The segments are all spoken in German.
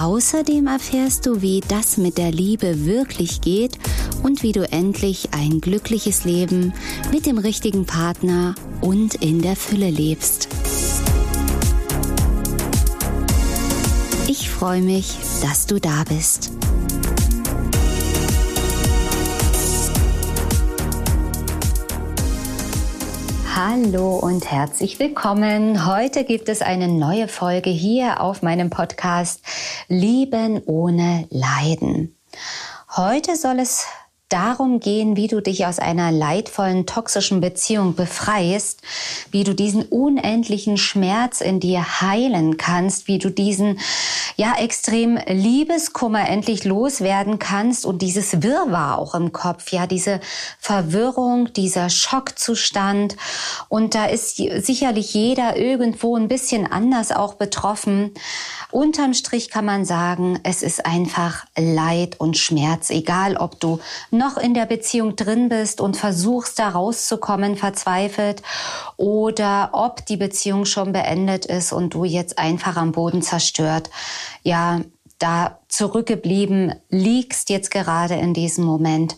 Außerdem erfährst du, wie das mit der Liebe wirklich geht und wie du endlich ein glückliches Leben mit dem richtigen Partner und in der Fülle lebst. Ich freue mich, dass du da bist. Hallo und herzlich willkommen. Heute gibt es eine neue Folge hier auf meinem Podcast Lieben ohne Leiden. Heute soll es darum gehen, wie du dich aus einer leidvollen, toxischen Beziehung befreist, wie du diesen unendlichen Schmerz in dir heilen kannst, wie du diesen, ja, extrem Liebeskummer endlich loswerden kannst und dieses Wirrwarr auch im Kopf, ja, diese Verwirrung, dieser Schockzustand. Und da ist sicherlich jeder irgendwo ein bisschen anders auch betroffen. Unterm Strich kann man sagen, es ist einfach Leid und Schmerz, egal ob du noch in der Beziehung drin bist und versuchst da rauszukommen, verzweifelt, oder ob die Beziehung schon beendet ist und du jetzt einfach am Boden zerstört, ja, da zurückgeblieben liegst jetzt gerade in diesem Moment.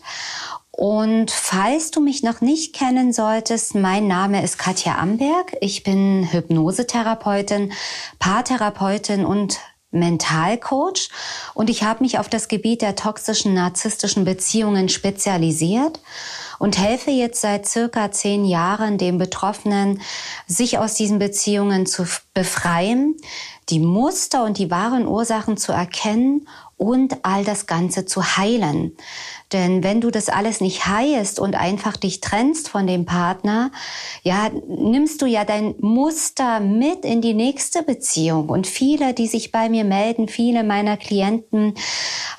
Und falls du mich noch nicht kennen solltest, mein Name ist Katja Amberg. Ich bin Hypnosetherapeutin, Paartherapeutin und Mentalcoach und ich habe mich auf das Gebiet der toxischen narzisstischen Beziehungen spezialisiert und helfe jetzt seit circa zehn Jahren den Betroffenen, sich aus diesen Beziehungen zu befreien, die Muster und die wahren Ursachen zu erkennen und all das Ganze zu heilen. Denn wenn du das alles nicht heilst und einfach dich trennst von dem Partner, ja, nimmst du ja dein Muster mit in die nächste Beziehung. Und viele, die sich bei mir melden, viele meiner Klienten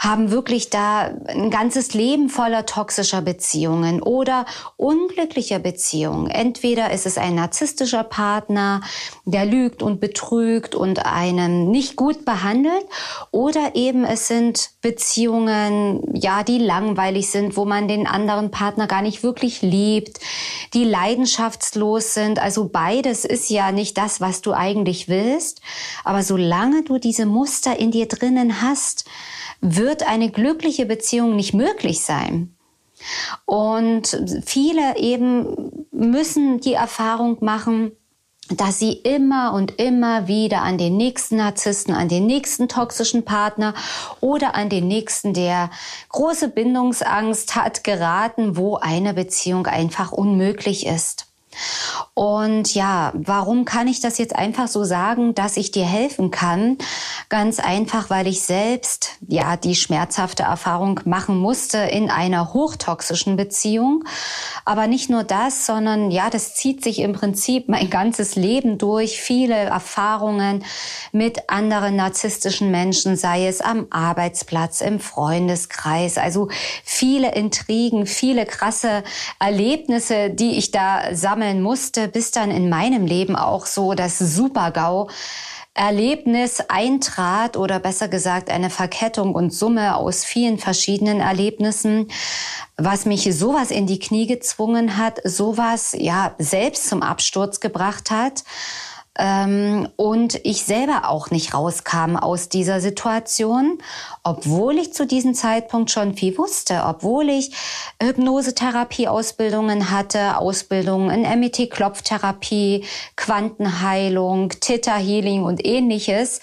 haben wirklich da ein ganzes Leben voller toxischer Beziehungen oder unglücklicher Beziehungen. Entweder ist es ein narzisstischer Partner, der lügt und betrügt und einen nicht gut behandelt, oder eben es sind Beziehungen, ja, die langweilig langweilig sind, wo man den anderen Partner gar nicht wirklich liebt, die leidenschaftslos sind. Also beides ist ja nicht das, was du eigentlich willst. Aber solange du diese Muster in dir drinnen hast, wird eine glückliche Beziehung nicht möglich sein. Und viele eben müssen die Erfahrung machen, dass sie immer und immer wieder an den nächsten Narzissten, an den nächsten toxischen Partner oder an den nächsten, der große Bindungsangst hat, geraten, wo eine Beziehung einfach unmöglich ist. Und ja, warum kann ich das jetzt einfach so sagen, dass ich dir helfen kann? Ganz einfach, weil ich selbst ja die schmerzhafte Erfahrung machen musste in einer hochtoxischen Beziehung. Aber nicht nur das, sondern ja, das zieht sich im Prinzip mein ganzes Leben durch. Viele Erfahrungen mit anderen narzisstischen Menschen, sei es am Arbeitsplatz, im Freundeskreis. Also viele Intrigen, viele krasse Erlebnisse, die ich da sammle sammeln musste, bis dann in meinem Leben auch so das Super-GAU Erlebnis eintrat oder besser gesagt eine Verkettung und Summe aus vielen verschiedenen Erlebnissen, was mich sowas in die Knie gezwungen hat, sowas ja selbst zum Absturz gebracht hat ähm, und ich selber auch nicht rauskam aus dieser Situation, obwohl ich zu diesem Zeitpunkt schon viel wusste, obwohl ich Hypnosetherapie-Ausbildungen hatte, Ausbildungen in MET-Klopftherapie, Quantenheilung, Theta Healing und ähnliches.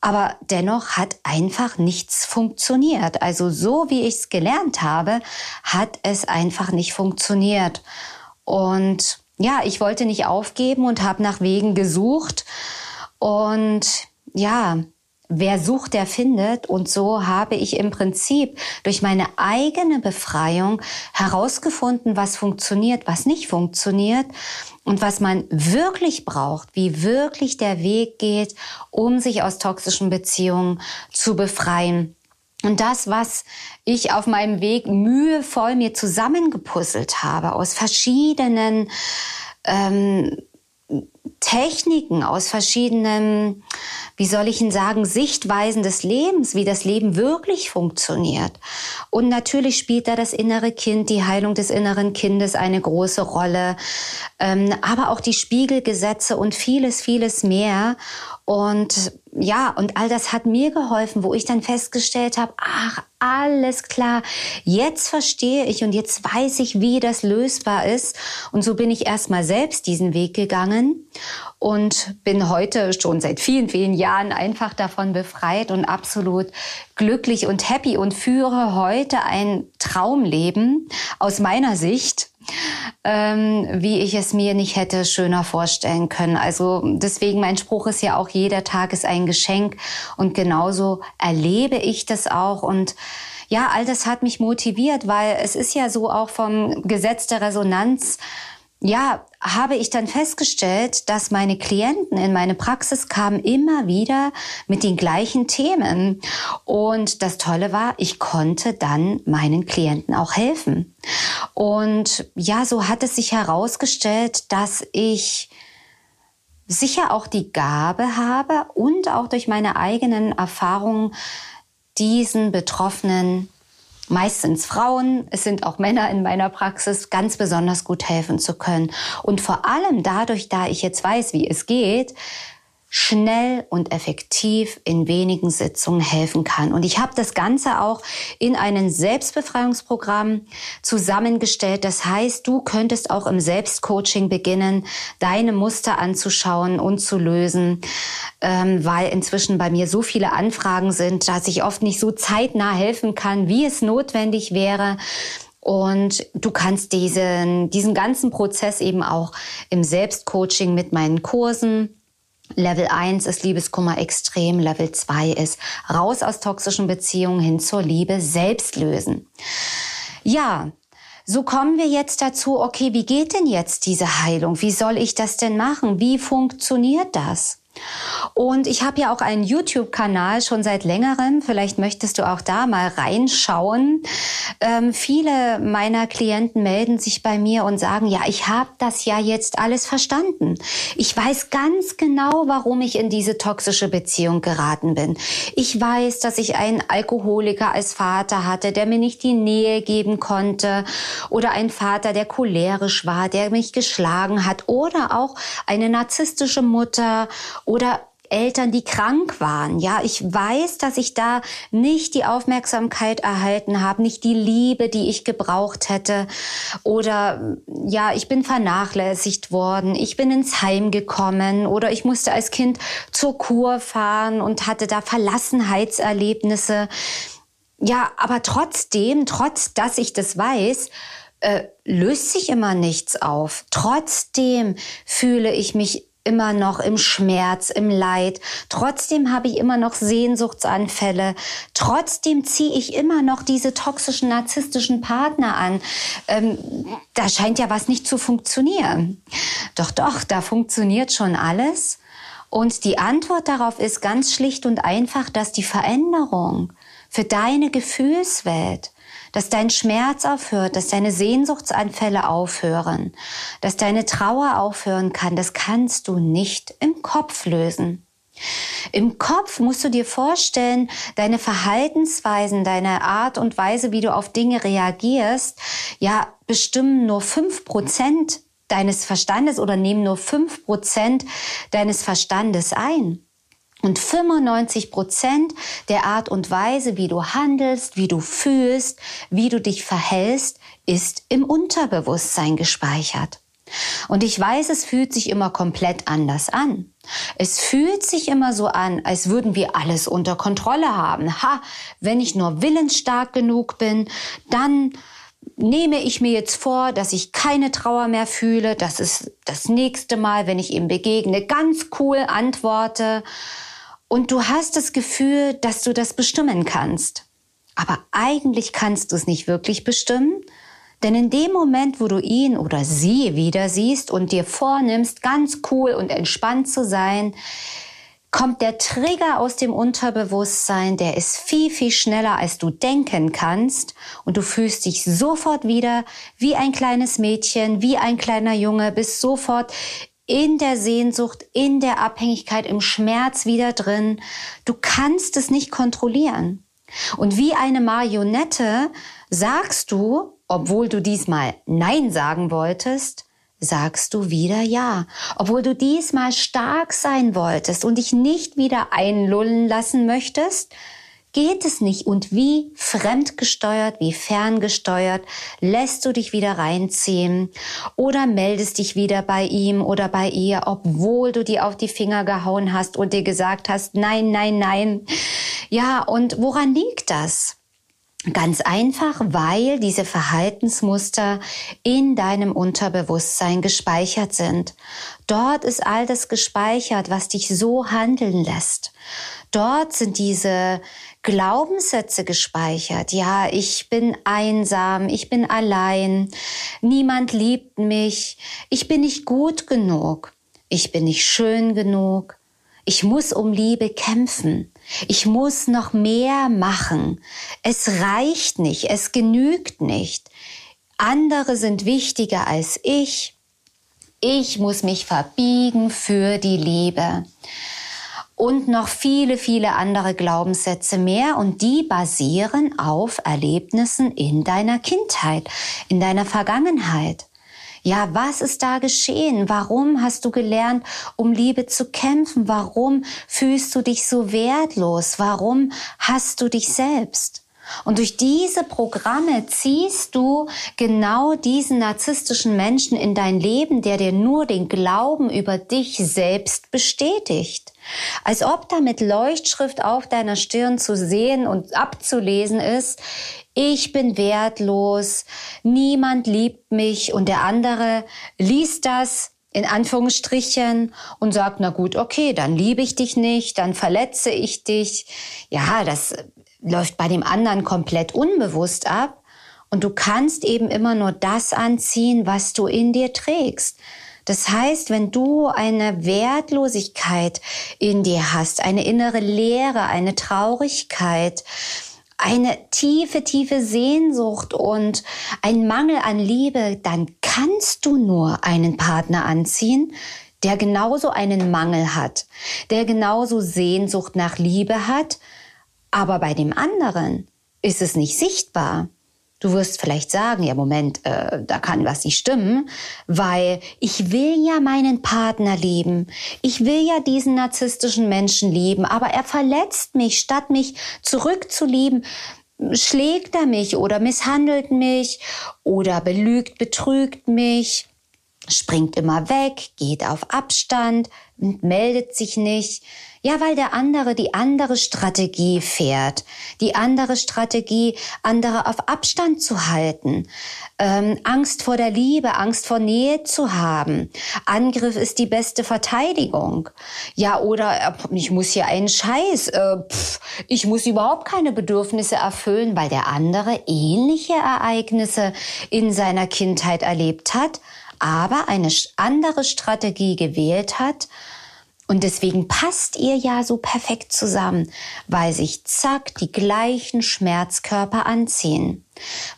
Aber dennoch hat einfach nichts funktioniert. Also so wie ich es gelernt habe, hat es einfach nicht funktioniert. Und ja, ich wollte nicht aufgeben und habe nach Wegen gesucht. Und ja, wer sucht, der findet. Und so habe ich im Prinzip durch meine eigene Befreiung herausgefunden, was funktioniert, was nicht funktioniert und was man wirklich braucht, wie wirklich der Weg geht, um sich aus toxischen Beziehungen zu befreien. Und das, was ich auf meinem Weg mühevoll mir zusammengepuzzelt habe aus verschiedenen ähm, Techniken, aus verschiedenen, wie soll ich Ihnen sagen, Sichtweisen des Lebens, wie das Leben wirklich funktioniert. Und natürlich spielt da das innere Kind, die Heilung des inneren Kindes eine große Rolle, ähm, aber auch die Spiegelgesetze und vieles, vieles mehr. Und ja, und all das hat mir geholfen, wo ich dann festgestellt habe, ach, alles klar, jetzt verstehe ich und jetzt weiß ich, wie das lösbar ist. Und so bin ich erstmal selbst diesen Weg gegangen und bin heute schon seit vielen, vielen Jahren einfach davon befreit und absolut glücklich und happy und führe heute ein Traumleben aus meiner Sicht ähm, wie ich es mir nicht hätte schöner vorstellen können. Also deswegen mein Spruch ist ja auch, jeder Tag ist ein Geschenk und genauso erlebe ich das auch und ja, all das hat mich motiviert, weil es ist ja so auch vom Gesetz der Resonanz, ja, habe ich dann festgestellt, dass meine Klienten in meine Praxis kamen immer wieder mit den gleichen Themen. Und das Tolle war, ich konnte dann meinen Klienten auch helfen. Und ja, so hat es sich herausgestellt, dass ich sicher auch die Gabe habe und auch durch meine eigenen Erfahrungen diesen Betroffenen meistens Frauen, es sind auch Männer in meiner Praxis, ganz besonders gut helfen zu können. Und vor allem dadurch, da ich jetzt weiß, wie es geht, schnell und effektiv in wenigen Sitzungen helfen kann. Und ich habe das Ganze auch in einem Selbstbefreiungsprogramm zusammengestellt. Das heißt, du könntest auch im Selbstcoaching beginnen, deine Muster anzuschauen und zu lösen, ähm, weil inzwischen bei mir so viele Anfragen sind, dass ich oft nicht so zeitnah helfen kann, wie es notwendig wäre. Und du kannst diesen, diesen ganzen Prozess eben auch im Selbstcoaching mit meinen Kursen Level 1 ist Liebeskummer extrem, Level 2 ist raus aus toxischen Beziehungen hin zur Liebe selbst lösen. Ja, so kommen wir jetzt dazu, okay, wie geht denn jetzt diese Heilung? Wie soll ich das denn machen? Wie funktioniert das? Und ich habe ja auch einen YouTube-Kanal schon seit längerem. Vielleicht möchtest du auch da mal reinschauen. Ähm, viele meiner Klienten melden sich bei mir und sagen, ja, ich habe das ja jetzt alles verstanden. Ich weiß ganz genau, warum ich in diese toxische Beziehung geraten bin. Ich weiß, dass ich einen Alkoholiker als Vater hatte, der mir nicht die Nähe geben konnte oder einen Vater, der cholerisch war, der mich geschlagen hat oder auch eine narzisstische Mutter oder Eltern, die krank waren. Ja, ich weiß, dass ich da nicht die Aufmerksamkeit erhalten habe, nicht die Liebe, die ich gebraucht hätte. Oder ja, ich bin vernachlässigt worden, ich bin ins Heim gekommen oder ich musste als Kind zur Kur fahren und hatte da Verlassenheitserlebnisse. Ja, aber trotzdem, trotz dass ich das weiß, äh, löst sich immer nichts auf. Trotzdem fühle ich mich immer noch im Schmerz, im Leid. Trotzdem habe ich immer noch Sehnsuchtsanfälle. Trotzdem ziehe ich immer noch diese toxischen, narzisstischen Partner an. Ähm, da scheint ja was nicht zu funktionieren. Doch, doch, da funktioniert schon alles. Und die Antwort darauf ist ganz schlicht und einfach, dass die Veränderung für deine Gefühlswelt dass dein Schmerz aufhört, dass deine Sehnsuchtsanfälle aufhören, dass deine Trauer aufhören kann, das kannst du nicht im Kopf lösen. Im Kopf musst du dir vorstellen, deine Verhaltensweisen, deine Art und Weise, wie du auf Dinge reagierst, ja, bestimmen nur fünf Prozent deines Verstandes oder nehmen nur fünf Prozent deines Verstandes ein. Und 95 Prozent der Art und Weise, wie du handelst, wie du fühlst, wie du dich verhältst, ist im Unterbewusstsein gespeichert. Und ich weiß, es fühlt sich immer komplett anders an. Es fühlt sich immer so an, als würden wir alles unter Kontrolle haben. Ha, wenn ich nur willensstark genug bin, dann nehme ich mir jetzt vor, dass ich keine Trauer mehr fühle, dass es das nächste Mal, wenn ich ihm begegne, ganz cool antworte und du hast das Gefühl, dass du das bestimmen kannst. Aber eigentlich kannst du es nicht wirklich bestimmen, denn in dem Moment, wo du ihn oder sie wieder siehst und dir vornimmst, ganz cool und entspannt zu sein, kommt der Trigger aus dem Unterbewusstsein, der ist viel, viel schneller, als du denken kannst. Und du fühlst dich sofort wieder wie ein kleines Mädchen, wie ein kleiner Junge, bist sofort in der Sehnsucht, in der Abhängigkeit, im Schmerz wieder drin. Du kannst es nicht kontrollieren. Und wie eine Marionette sagst du, obwohl du diesmal Nein sagen wolltest, sagst du wieder Ja. Obwohl du diesmal stark sein wolltest und dich nicht wieder einlullen lassen möchtest, geht es nicht. Und wie fremdgesteuert, wie ferngesteuert lässt du dich wieder reinziehen oder meldest dich wieder bei ihm oder bei ihr, obwohl du dir auf die Finger gehauen hast und dir gesagt hast, nein, nein, nein. Ja, und woran liegt das? Ganz einfach, weil diese Verhaltensmuster in deinem Unterbewusstsein gespeichert sind. Dort ist all das gespeichert, was dich so handeln lässt. Dort sind diese Glaubenssätze gespeichert. Ja, ich bin einsam, ich bin allein, niemand liebt mich, ich bin nicht gut genug, ich bin nicht schön genug, ich muss um Liebe kämpfen. Ich muss noch mehr machen. Es reicht nicht, es genügt nicht. Andere sind wichtiger als ich. Ich muss mich verbiegen für die Liebe. Und noch viele, viele andere Glaubenssätze mehr. Und die basieren auf Erlebnissen in deiner Kindheit, in deiner Vergangenheit. Ja, was ist da geschehen? Warum hast du gelernt, um Liebe zu kämpfen? Warum fühlst du dich so wertlos? Warum hast du dich selbst? Und durch diese Programme ziehst du genau diesen narzisstischen Menschen in dein Leben, der dir nur den Glauben über dich selbst bestätigt. Als ob da mit Leuchtschrift auf deiner Stirn zu sehen und abzulesen ist, ich bin wertlos, niemand liebt mich und der andere liest das in Anführungsstrichen und sagt, na gut, okay, dann liebe ich dich nicht, dann verletze ich dich. Ja, das läuft bei dem anderen komplett unbewusst ab. Und du kannst eben immer nur das anziehen, was du in dir trägst. Das heißt, wenn du eine Wertlosigkeit in dir hast, eine innere Leere, eine Traurigkeit, eine tiefe, tiefe Sehnsucht und ein Mangel an Liebe, dann kannst du nur einen Partner anziehen, der genauso einen Mangel hat, der genauso Sehnsucht nach Liebe hat, aber bei dem anderen ist es nicht sichtbar. Du wirst vielleicht sagen, ja Moment, äh, da kann was nicht stimmen, weil ich will ja meinen Partner lieben. Ich will ja diesen narzisstischen Menschen lieben, aber er verletzt mich, statt mich zurückzulieben, schlägt er mich oder misshandelt mich oder belügt, betrügt mich, springt immer weg, geht auf Abstand, meldet sich nicht. Ja, weil der andere die andere Strategie fährt, die andere Strategie, andere auf Abstand zu halten, ähm, Angst vor der Liebe, Angst vor Nähe zu haben. Angriff ist die beste Verteidigung. Ja, oder ich muss hier einen Scheiß, äh, pff, ich muss überhaupt keine Bedürfnisse erfüllen, weil der andere ähnliche Ereignisse in seiner Kindheit erlebt hat, aber eine andere Strategie gewählt hat, und deswegen passt ihr ja so perfekt zusammen, weil sich zack die gleichen Schmerzkörper anziehen.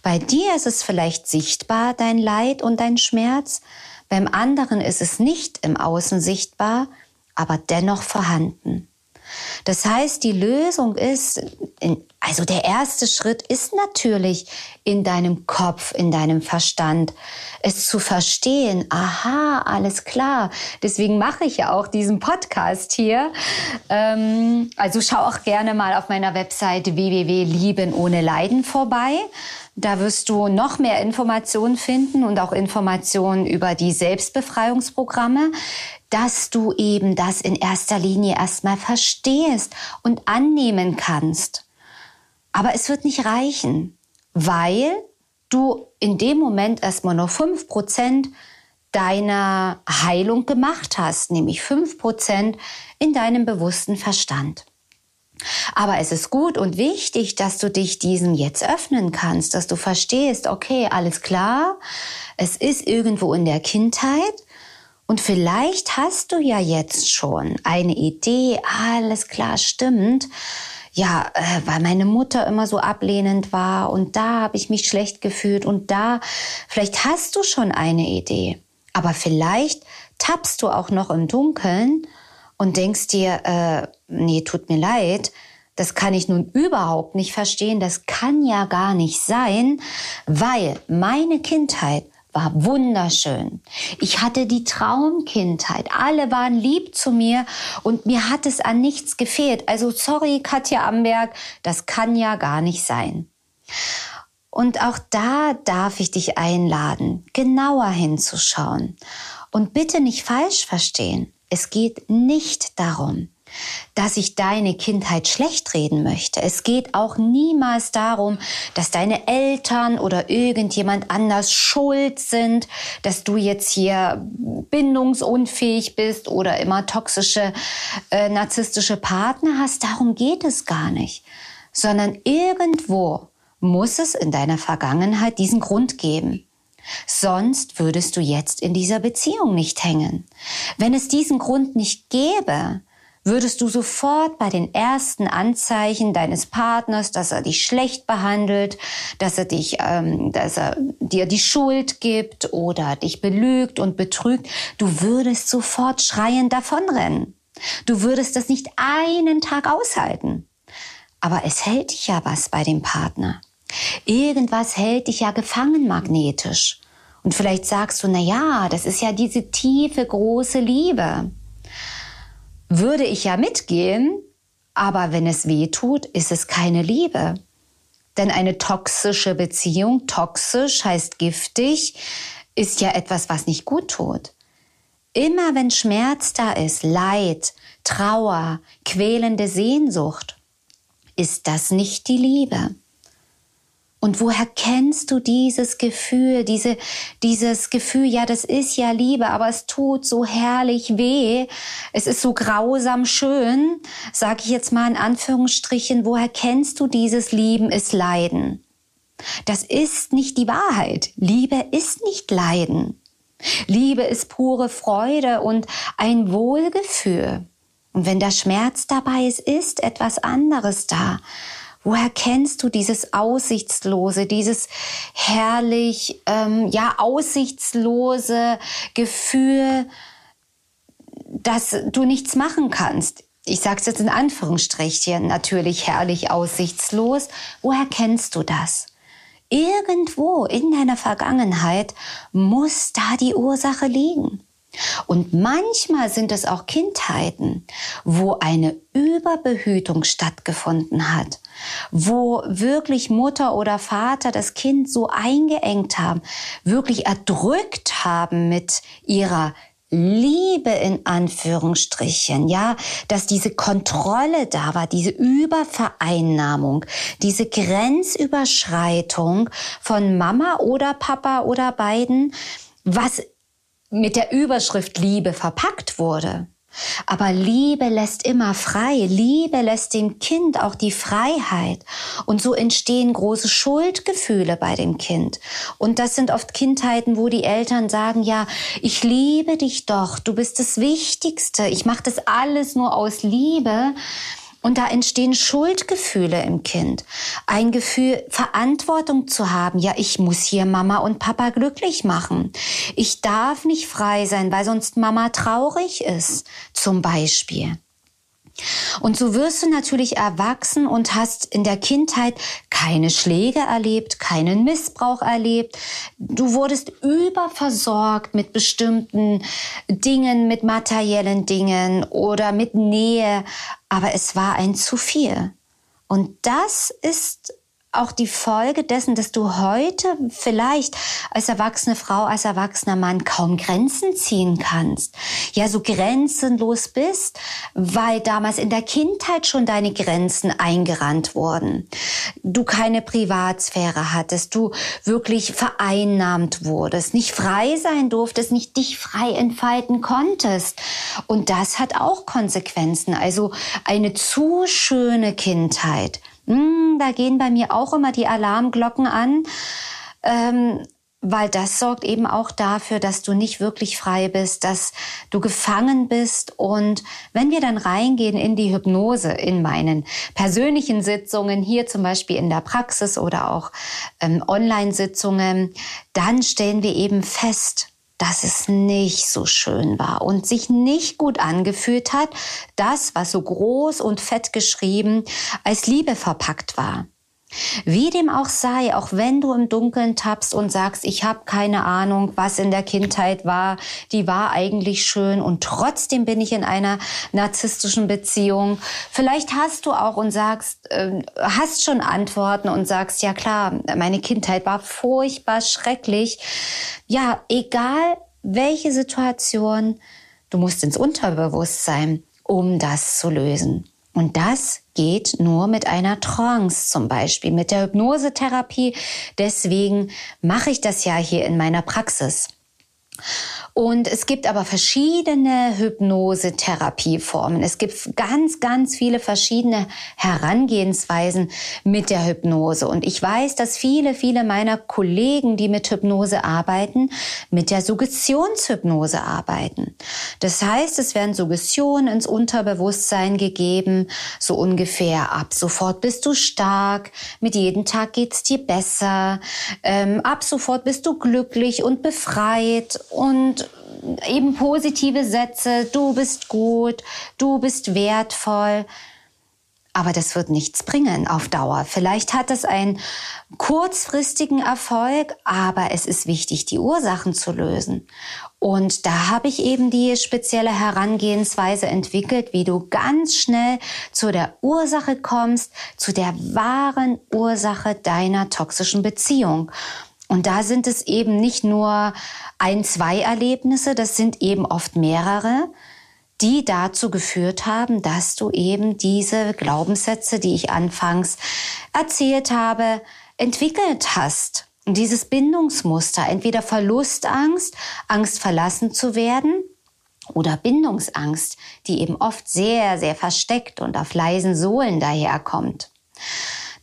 Bei dir ist es vielleicht sichtbar, dein Leid und dein Schmerz, beim anderen ist es nicht im Außen sichtbar, aber dennoch vorhanden. Das heißt, die Lösung ist, also der erste Schritt ist natürlich in deinem Kopf, in deinem Verstand, es zu verstehen. Aha, alles klar. Deswegen mache ich ja auch diesen Podcast hier. Ähm, also schau auch gerne mal auf meiner Webseite www.lieben ohne Leiden vorbei. Da wirst du noch mehr Informationen finden und auch Informationen über die Selbstbefreiungsprogramme, dass du eben das in erster Linie erstmal verstehst und annehmen kannst. Aber es wird nicht reichen, weil du in dem Moment erstmal nur fünf Prozent deiner Heilung gemacht hast, nämlich fünf Prozent in deinem bewussten Verstand. Aber es ist gut und wichtig, dass du dich diesem jetzt öffnen kannst, dass du verstehst, okay, alles klar, es ist irgendwo in der Kindheit Und vielleicht hast du ja jetzt schon eine Idee, alles klar, stimmt. Ja, äh, weil meine Mutter immer so ablehnend war und da habe ich mich schlecht gefühlt und da, vielleicht hast du schon eine Idee. Aber vielleicht tappst du auch noch im Dunkeln und denkst dir, äh, nee, tut mir leid, das kann ich nun überhaupt nicht verstehen, das kann ja gar nicht sein, weil meine Kindheit war wunderschön. Ich hatte die Traumkindheit. Alle waren lieb zu mir und mir hat es an nichts gefehlt. Also sorry, Katja Amberg, das kann ja gar nicht sein. Und auch da darf ich dich einladen, genauer hinzuschauen. Und bitte nicht falsch verstehen. Es geht nicht darum, dass ich deine Kindheit schlecht reden möchte. Es geht auch niemals darum, dass deine Eltern oder irgendjemand anders schuld sind, dass du jetzt hier bindungsunfähig bist oder immer toxische, äh, narzisstische Partner hast. Darum geht es gar nicht, sondern irgendwo muss es in deiner Vergangenheit diesen Grund geben. Sonst würdest du jetzt in dieser Beziehung nicht hängen. Wenn es diesen Grund nicht gäbe, würdest du sofort bei den ersten Anzeichen deines Partners, dass er dich schlecht behandelt, dass er dich, ähm, dass er dir die Schuld gibt oder dich belügt und betrügt, du würdest sofort schreiend davonrennen. Du würdest das nicht einen Tag aushalten. Aber es hält dich ja was bei dem Partner. Irgendwas hält dich ja gefangen magnetisch. Und vielleicht sagst du, na ja, das ist ja diese tiefe, große Liebe. Würde ich ja mitgehen, aber wenn es weh tut, ist es keine Liebe. Denn eine toxische Beziehung, toxisch heißt giftig, ist ja etwas, was nicht gut tut. Immer wenn Schmerz da ist, Leid, Trauer, quälende Sehnsucht, ist das nicht die Liebe. Und woher kennst du dieses Gefühl, diese, dieses Gefühl, ja, das ist ja Liebe, aber es tut so herrlich weh. Es ist so grausam schön, sage ich jetzt mal in Anführungsstrichen. Woher kennst du dieses Lieben ist Leiden? Das ist nicht die Wahrheit. Liebe ist nicht Leiden. Liebe ist pure Freude und ein Wohlgefühl. Und wenn der Schmerz dabei ist, ist etwas anderes da. Woher kennst du dieses Aussichtslose, dieses herrlich, ähm, ja, aussichtslose Gefühl, dass du nichts machen kannst? Ich sage es jetzt in Anführungsstrichen, natürlich herrlich aussichtslos. Woher kennst du das? Irgendwo in deiner Vergangenheit muss da die Ursache liegen. Und manchmal sind es auch Kindheiten, wo eine Überbehütung stattgefunden hat, wo wirklich Mutter oder Vater das Kind so eingeengt haben, wirklich erdrückt haben mit ihrer Liebe in Anführungsstrichen, ja, dass diese Kontrolle da war, diese Übervereinnahmung, diese Grenzüberschreitung von Mama oder Papa oder beiden, was mit der Überschrift Liebe verpackt wurde. Aber Liebe lässt immer frei. Liebe lässt dem Kind auch die Freiheit. Und so entstehen große Schuldgefühle bei dem Kind. Und das sind oft Kindheiten, wo die Eltern sagen, ja, ich liebe dich doch, du bist das Wichtigste, ich mache das alles nur aus Liebe. Und da entstehen Schuldgefühle im Kind. Ein Gefühl, Verantwortung zu haben. Ja, ich muss hier Mama und Papa glücklich machen. Ich darf nicht frei sein, weil sonst Mama traurig ist, zum Beispiel. Und so wirst du natürlich erwachsen und hast in der Kindheit keine Schläge erlebt, keinen Missbrauch erlebt. Du wurdest überversorgt mit bestimmten Dingen, mit materiellen Dingen oder mit Nähe, aber es war ein zu viel. Und das ist auch die Folge dessen, dass du heute vielleicht als erwachsene Frau, als erwachsener Mann kaum Grenzen ziehen kannst. Ja, so grenzenlos bist, weil damals in der Kindheit schon deine Grenzen eingerannt wurden. Du keine Privatsphäre hattest, du wirklich vereinnahmt wurdest, nicht frei sein durftest, nicht dich frei entfalten konntest. Und das hat auch Konsequenzen. Also eine zu schöne Kindheit hm, da gehen bei mir auch immer die Alarmglocken an. Ähm, weil das sorgt eben auch dafür, dass du nicht wirklich frei bist, dass du gefangen bist. Und wenn wir dann reingehen in die Hypnose, in meinen persönlichen Sitzungen, hier zum Beispiel in der Praxis oder auch ähm, Online-Sitzungen, dann stellen wir eben fest, dass es nicht so schön war und sich nicht gut angefühlt hat, das, was so groß und fett geschrieben als Liebe verpackt war. Wie dem auch sei, auch wenn du im Dunkeln tappst und sagst, ich habe keine Ahnung, was in der Kindheit war, die war eigentlich schön und trotzdem bin ich in einer narzisstischen Beziehung. Vielleicht hast du auch und sagst, äh, hast schon Antworten und sagst, ja klar, meine Kindheit war furchtbar schrecklich. Ja, egal welche Situation, du musst ins Unterbewusstsein, um das zu lösen. Und das geht nur mit einer Trance zum Beispiel, mit der Hypnosetherapie. Deswegen mache ich das ja hier in meiner Praxis. Und es gibt aber verschiedene Hypnose-Therapieformen. Es gibt ganz, ganz viele verschiedene Herangehensweisen mit der Hypnose. Und ich weiß, dass viele, viele meiner Kollegen, die mit Hypnose arbeiten, mit der Suggestionshypnose arbeiten. Das heißt, es werden Suggestionen ins Unterbewusstsein gegeben, so ungefähr ab sofort bist du stark, mit jedem Tag geht's dir besser, ähm, ab sofort bist du glücklich und befreit und eben positive Sätze, du bist gut, du bist wertvoll. Aber das wird nichts bringen auf Dauer. Vielleicht hat es einen kurzfristigen Erfolg, aber es ist wichtig, die Ursachen zu lösen. Und da habe ich eben die spezielle Herangehensweise entwickelt, wie du ganz schnell zu der Ursache kommst, zu der wahren Ursache deiner toxischen Beziehung. Und da sind es eben nicht nur ein, zwei Erlebnisse, das sind eben oft mehrere, die dazu geführt haben, dass du eben diese Glaubenssätze, die ich anfangs erzählt habe, entwickelt hast. Und dieses Bindungsmuster, entweder Verlustangst, Angst verlassen zu werden, oder Bindungsangst, die eben oft sehr, sehr versteckt und auf leisen Sohlen daherkommt.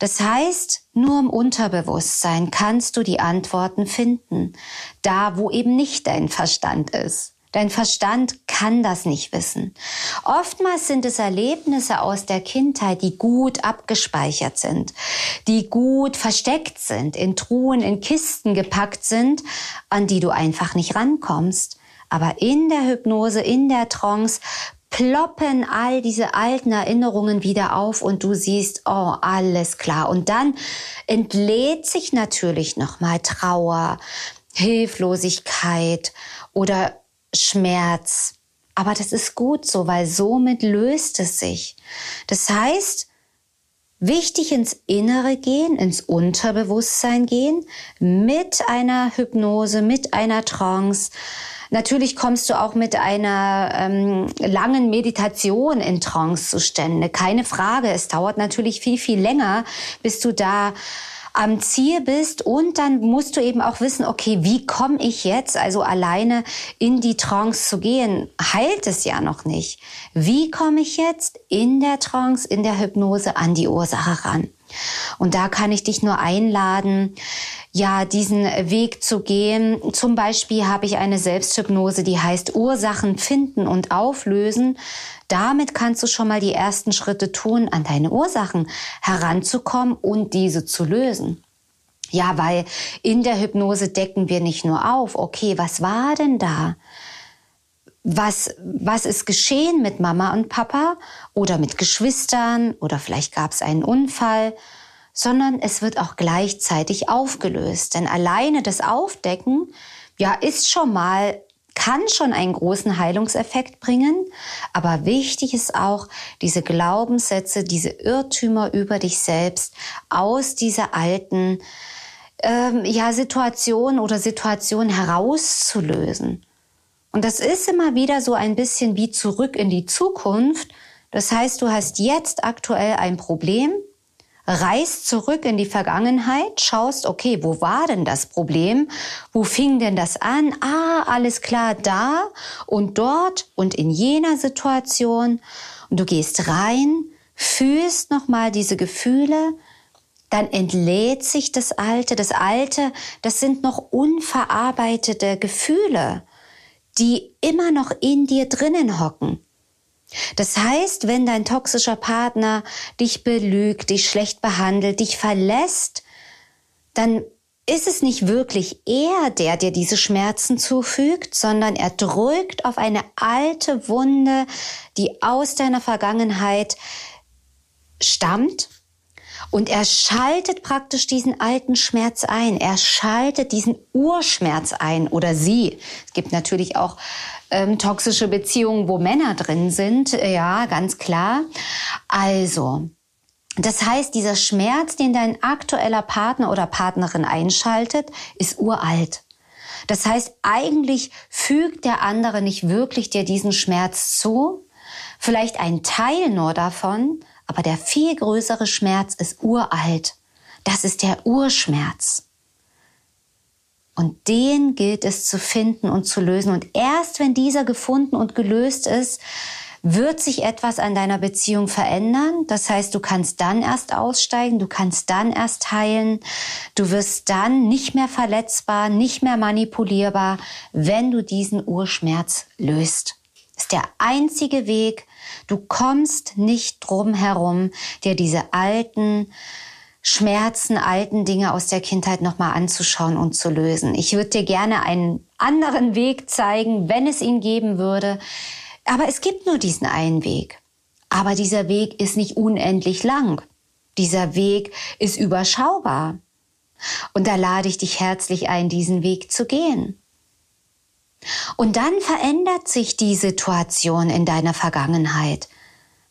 Das heißt, nur im Unterbewusstsein kannst du die Antworten finden, da wo eben nicht dein Verstand ist. Dein Verstand kann das nicht wissen. Oftmals sind es Erlebnisse aus der Kindheit, die gut abgespeichert sind, die gut versteckt sind, in Truhen, in Kisten gepackt sind, an die du einfach nicht rankommst. Aber in der Hypnose, in der Trance ploppen all diese alten Erinnerungen wieder auf und du siehst, oh, alles klar. Und dann entlädt sich natürlich nochmal Trauer, Hilflosigkeit oder Schmerz. Aber das ist gut so, weil somit löst es sich. Das heißt, wichtig ins Innere gehen, ins Unterbewusstsein gehen, mit einer Hypnose, mit einer Trance, Natürlich kommst du auch mit einer ähm, langen Meditation in Trancezustände. Keine Frage. Es dauert natürlich viel, viel länger, bis du da am Ziel bist und dann musst du eben auch wissen, okay, wie komme ich jetzt also alleine in die Trance zu gehen? Heilt es ja noch nicht. Wie komme ich jetzt in der Trance, in der Hypnose an die Ursache ran? Und da kann ich dich nur einladen, ja, diesen Weg zu gehen. Zum Beispiel habe ich eine Selbsthypnose, die heißt Ursachen finden und auflösen. Damit kannst du schon mal die ersten Schritte tun, an deine Ursachen heranzukommen und diese zu lösen. Ja, weil in der Hypnose decken wir nicht nur auf, okay, was war denn da? Was, was ist geschehen mit Mama und Papa oder mit Geschwistern oder vielleicht gab es einen Unfall sondern es wird auch gleichzeitig aufgelöst. Denn alleine das Aufdecken, ja, ist schon mal kann schon einen großen Heilungseffekt bringen, aber wichtig ist auch, diese Glaubenssätze, diese Irrtümer über dich selbst aus dieser alten ähm, ja, Situation oder Situation herauszulösen. Und das ist immer wieder so ein bisschen wie zurück in die Zukunft. Das heißt, du hast jetzt aktuell ein Problem, reist zurück in die Vergangenheit, schaust, okay, wo war denn das Problem? Wo fing denn das an? Ah, alles klar, da und dort und in jener Situation. Und du gehst rein, fühlst nochmal diese Gefühle, dann entlädt sich das Alte. Das Alte, das sind noch unverarbeitete Gefühle, die immer noch in dir drinnen hocken. Das heißt, wenn dein toxischer Partner dich belügt, dich schlecht behandelt, dich verlässt, dann ist es nicht wirklich er, der dir diese Schmerzen zufügt, sondern er drückt auf eine alte Wunde, die aus deiner Vergangenheit stammt und er schaltet praktisch diesen alten Schmerz ein. Er schaltet diesen Urschmerz ein oder sie. Es gibt natürlich auch ähm, toxische Beziehungen, wo Männer drin sind. Ja, ganz klar. Also, das heißt, dieser Schmerz, den dein aktueller Partner oder Partnerin einschaltet, ist uralt. Das heißt, eigentlich fügt der andere nicht wirklich dir diesen Schmerz zu, vielleicht ein Teil nur davon, aber der viel größere Schmerz ist uralt. Das ist der Urschmerz. Und den gilt es zu finden und zu lösen. Und erst wenn dieser gefunden und gelöst ist, wird sich etwas an deiner Beziehung verändern. Das heißt, du kannst dann erst aussteigen, du kannst dann erst heilen, du wirst dann nicht mehr verletzbar, nicht mehr manipulierbar, wenn du diesen Urschmerz löst. Das ist der einzige Weg, Du kommst nicht drum herum, dir diese alten Schmerzen, alten Dinge aus der Kindheit nochmal anzuschauen und zu lösen. Ich würde dir gerne einen anderen Weg zeigen, wenn es ihn geben würde. Aber es gibt nur diesen einen Weg. Aber dieser Weg ist nicht unendlich lang. Dieser Weg ist überschaubar. Und da lade ich dich herzlich ein, diesen Weg zu gehen. Und dann verändert sich die Situation in deiner Vergangenheit.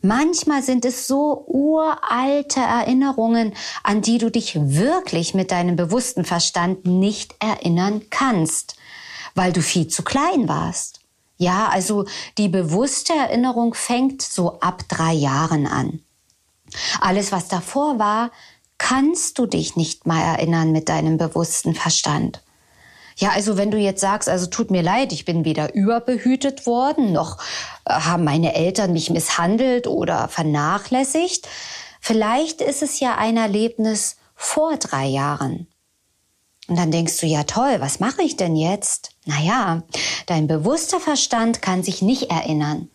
Manchmal sind es so uralte Erinnerungen, an die du dich wirklich mit deinem bewussten Verstand nicht erinnern kannst, weil du viel zu klein warst. Ja, also die bewusste Erinnerung fängt so ab drei Jahren an. Alles, was davor war, kannst du dich nicht mal erinnern mit deinem bewussten Verstand. Ja, also wenn du jetzt sagst, also tut mir leid, ich bin weder überbehütet worden, noch äh, haben meine Eltern mich misshandelt oder vernachlässigt. Vielleicht ist es ja ein Erlebnis vor drei Jahren. Und dann denkst du, ja toll, was mache ich denn jetzt? Naja, dein bewusster Verstand kann sich nicht erinnern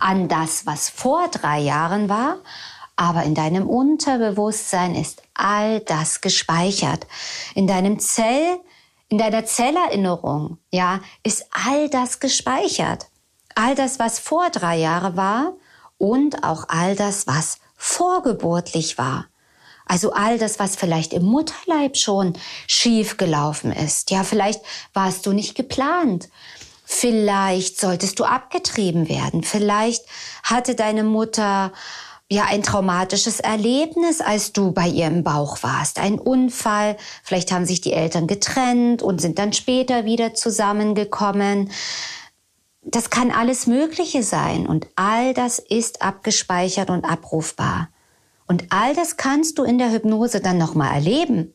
an das, was vor drei Jahren war, aber in deinem Unterbewusstsein ist all das gespeichert. In deinem Zell, in deiner Zellerinnerung, ja, ist all das gespeichert. All das, was vor drei Jahre war und auch all das, was vorgeburtlich war. Also all das, was vielleicht im Mutterleib schon schief gelaufen ist. Ja, vielleicht warst du nicht geplant. Vielleicht solltest du abgetrieben werden. Vielleicht hatte deine Mutter ja ein traumatisches Erlebnis, als du bei ihr im Bauch warst. Ein Unfall, vielleicht haben sich die Eltern getrennt und sind dann später wieder zusammengekommen. Das kann alles Mögliche sein und all das ist abgespeichert und abrufbar. Und all das kannst du in der Hypnose dann nochmal erleben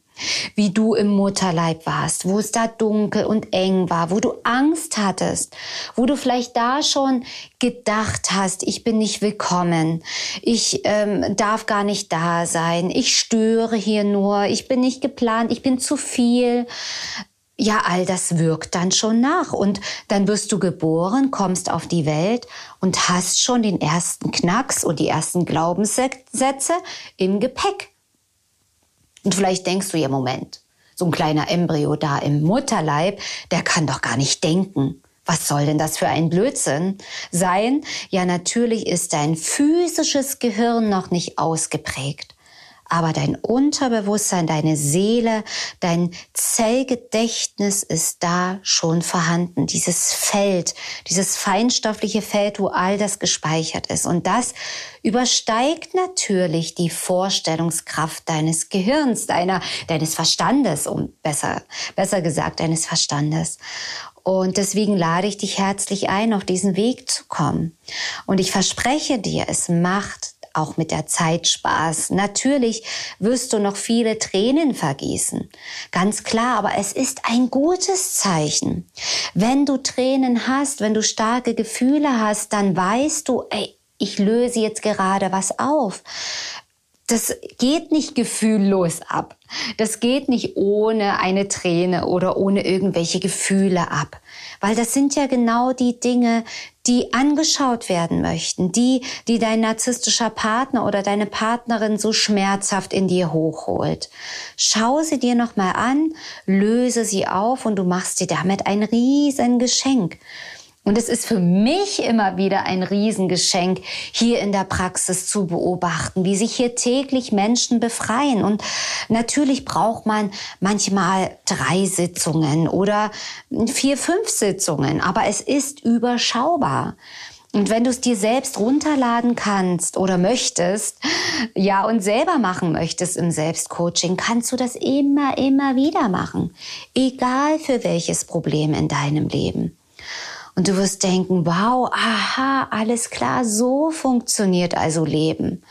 wie du im Mutterleib warst, wo es da dunkel und eng war, wo du Angst hattest, wo du vielleicht da schon gedacht hast, ich bin nicht willkommen, ich ähm, darf gar nicht da sein, ich störe hier nur, ich bin nicht geplant, ich bin zu viel. Ja, all das wirkt dann schon nach und dann wirst du geboren, kommst auf die Welt und hast schon den ersten Knacks und die ersten Glaubenssätze im Gepäck. Und vielleicht denkst du ja, Moment, so ein kleiner Embryo da im Mutterleib, der kann doch gar nicht denken. Was soll denn das für ein Blödsinn sein? Ja, natürlich ist dein physisches Gehirn noch nicht ausgeprägt aber dein Unterbewusstsein, deine Seele, dein Zellgedächtnis ist da schon vorhanden. Dieses Feld, dieses feinstoffliche Feld, wo all das gespeichert ist. Und das übersteigt natürlich die Vorstellungskraft deines Gehirns, deiner, deines Verstandes, um besser, besser gesagt, deines Verstandes. Und deswegen lade ich dich herzlich ein, auf diesen Weg zu kommen. Und ich verspreche dir, es macht auch mit der Zeit Spaß. Natürlich wirst du noch viele Tränen vergießen. Ganz klar, aber es ist ein gutes Zeichen. Wenn du Tränen hast, wenn du starke Gefühle hast, dann weißt du, ey, ich löse jetzt gerade was auf das geht nicht gefühllos ab. Das geht nicht ohne eine Träne oder ohne irgendwelche Gefühle ab. Weil das sind ja genau die Dinge, die angeschaut werden möchten, die, die dein narzisstischer Partner oder deine Partnerin so schmerzhaft in dir hochholt. Schau sie dir nochmal an, löse sie auf und du machst dir damit ein riesen Geschenk. Und es ist für mich immer wieder ein Riesengeschenk, hier in der Praxis zu beobachten, wie sich hier täglich Menschen befreien. Und natürlich braucht man manchmal drei Sitzungen oder vier, fünf Sitzungen, aber es ist überschaubar. Und wenn du es dir selbst runterladen kannst oder möchtest, ja, und selber machen möchtest im Selbstcoaching, kannst du das immer, immer wieder machen. Egal für welches Problem in deinem Leben. Und du wirst denken, wow, aha, alles klar, so funktioniert also Leben.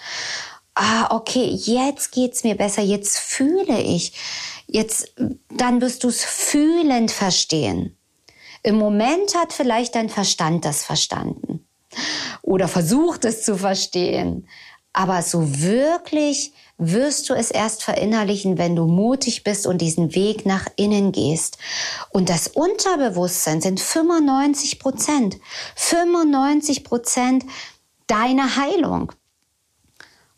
Ah, okay, jetzt geht's mir besser, jetzt fühle ich. Jetzt, dann wirst du es fühlend verstehen. Im Moment hat vielleicht dein Verstand das verstanden oder versucht es zu verstehen. Aber so wirklich wirst du es erst verinnerlichen, wenn du mutig bist und diesen Weg nach innen gehst. Und das Unterbewusstsein sind 95 Prozent. 95 Prozent deiner Heilung.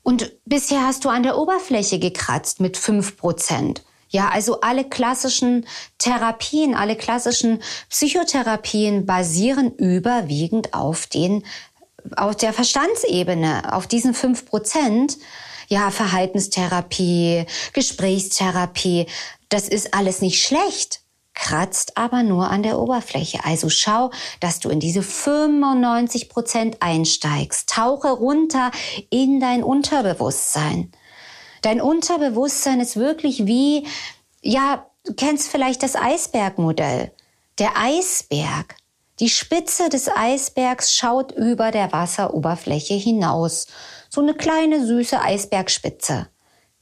Und bisher hast du an der Oberfläche gekratzt mit 5 Prozent. Ja, also alle klassischen Therapien, alle klassischen Psychotherapien basieren überwiegend auf den, auf der Verstandsebene, auf diesen 5 Prozent ja, Verhaltenstherapie, Gesprächstherapie, das ist alles nicht schlecht, kratzt aber nur an der Oberfläche. Also schau, dass du in diese 95 Prozent einsteigst. Tauche runter in dein Unterbewusstsein. Dein Unterbewusstsein ist wirklich wie, ja, du kennst vielleicht das Eisbergmodell. Der Eisberg. Die Spitze des Eisbergs schaut über der Wasseroberfläche hinaus so eine kleine süße Eisbergspitze.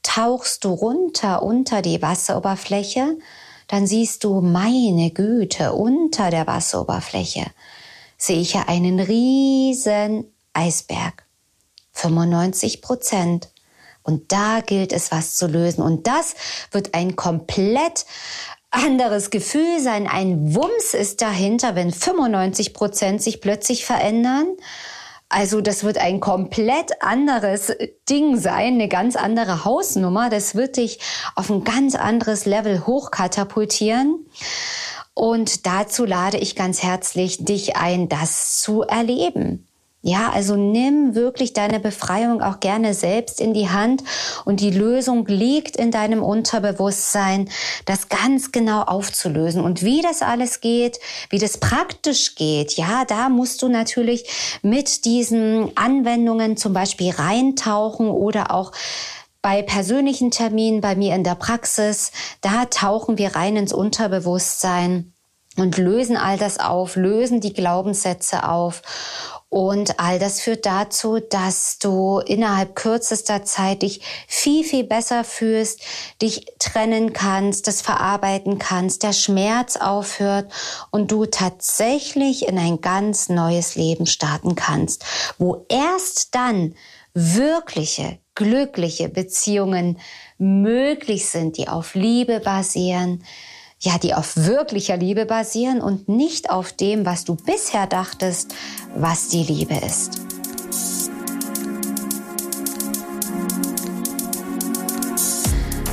Tauchst du runter unter die Wasseroberfläche, dann siehst du meine Güte unter der Wasseroberfläche sehe ich ja einen riesen Eisberg. 95 Prozent. Und da gilt es, was zu lösen. Und das wird ein komplett anderes Gefühl sein. Ein Wumms ist dahinter, wenn 95 Prozent sich plötzlich verändern. Also das wird ein komplett anderes Ding sein, eine ganz andere Hausnummer. Das wird dich auf ein ganz anderes Level hochkatapultieren. Und dazu lade ich ganz herzlich dich ein, das zu erleben. Ja, also nimm wirklich deine Befreiung auch gerne selbst in die Hand und die Lösung liegt in deinem Unterbewusstsein, das ganz genau aufzulösen. Und wie das alles geht, wie das praktisch geht, ja, da musst du natürlich mit diesen Anwendungen zum Beispiel reintauchen oder auch bei persönlichen Terminen bei mir in der Praxis, da tauchen wir rein ins Unterbewusstsein und lösen all das auf, lösen die Glaubenssätze auf. Und all das führt dazu, dass du innerhalb kürzester Zeit dich viel, viel besser fühlst, dich trennen kannst, das verarbeiten kannst, der Schmerz aufhört und du tatsächlich in ein ganz neues Leben starten kannst, wo erst dann wirkliche, glückliche Beziehungen möglich sind, die auf Liebe basieren, ja, die auf wirklicher Liebe basieren und nicht auf dem, was du bisher dachtest, was die Liebe ist.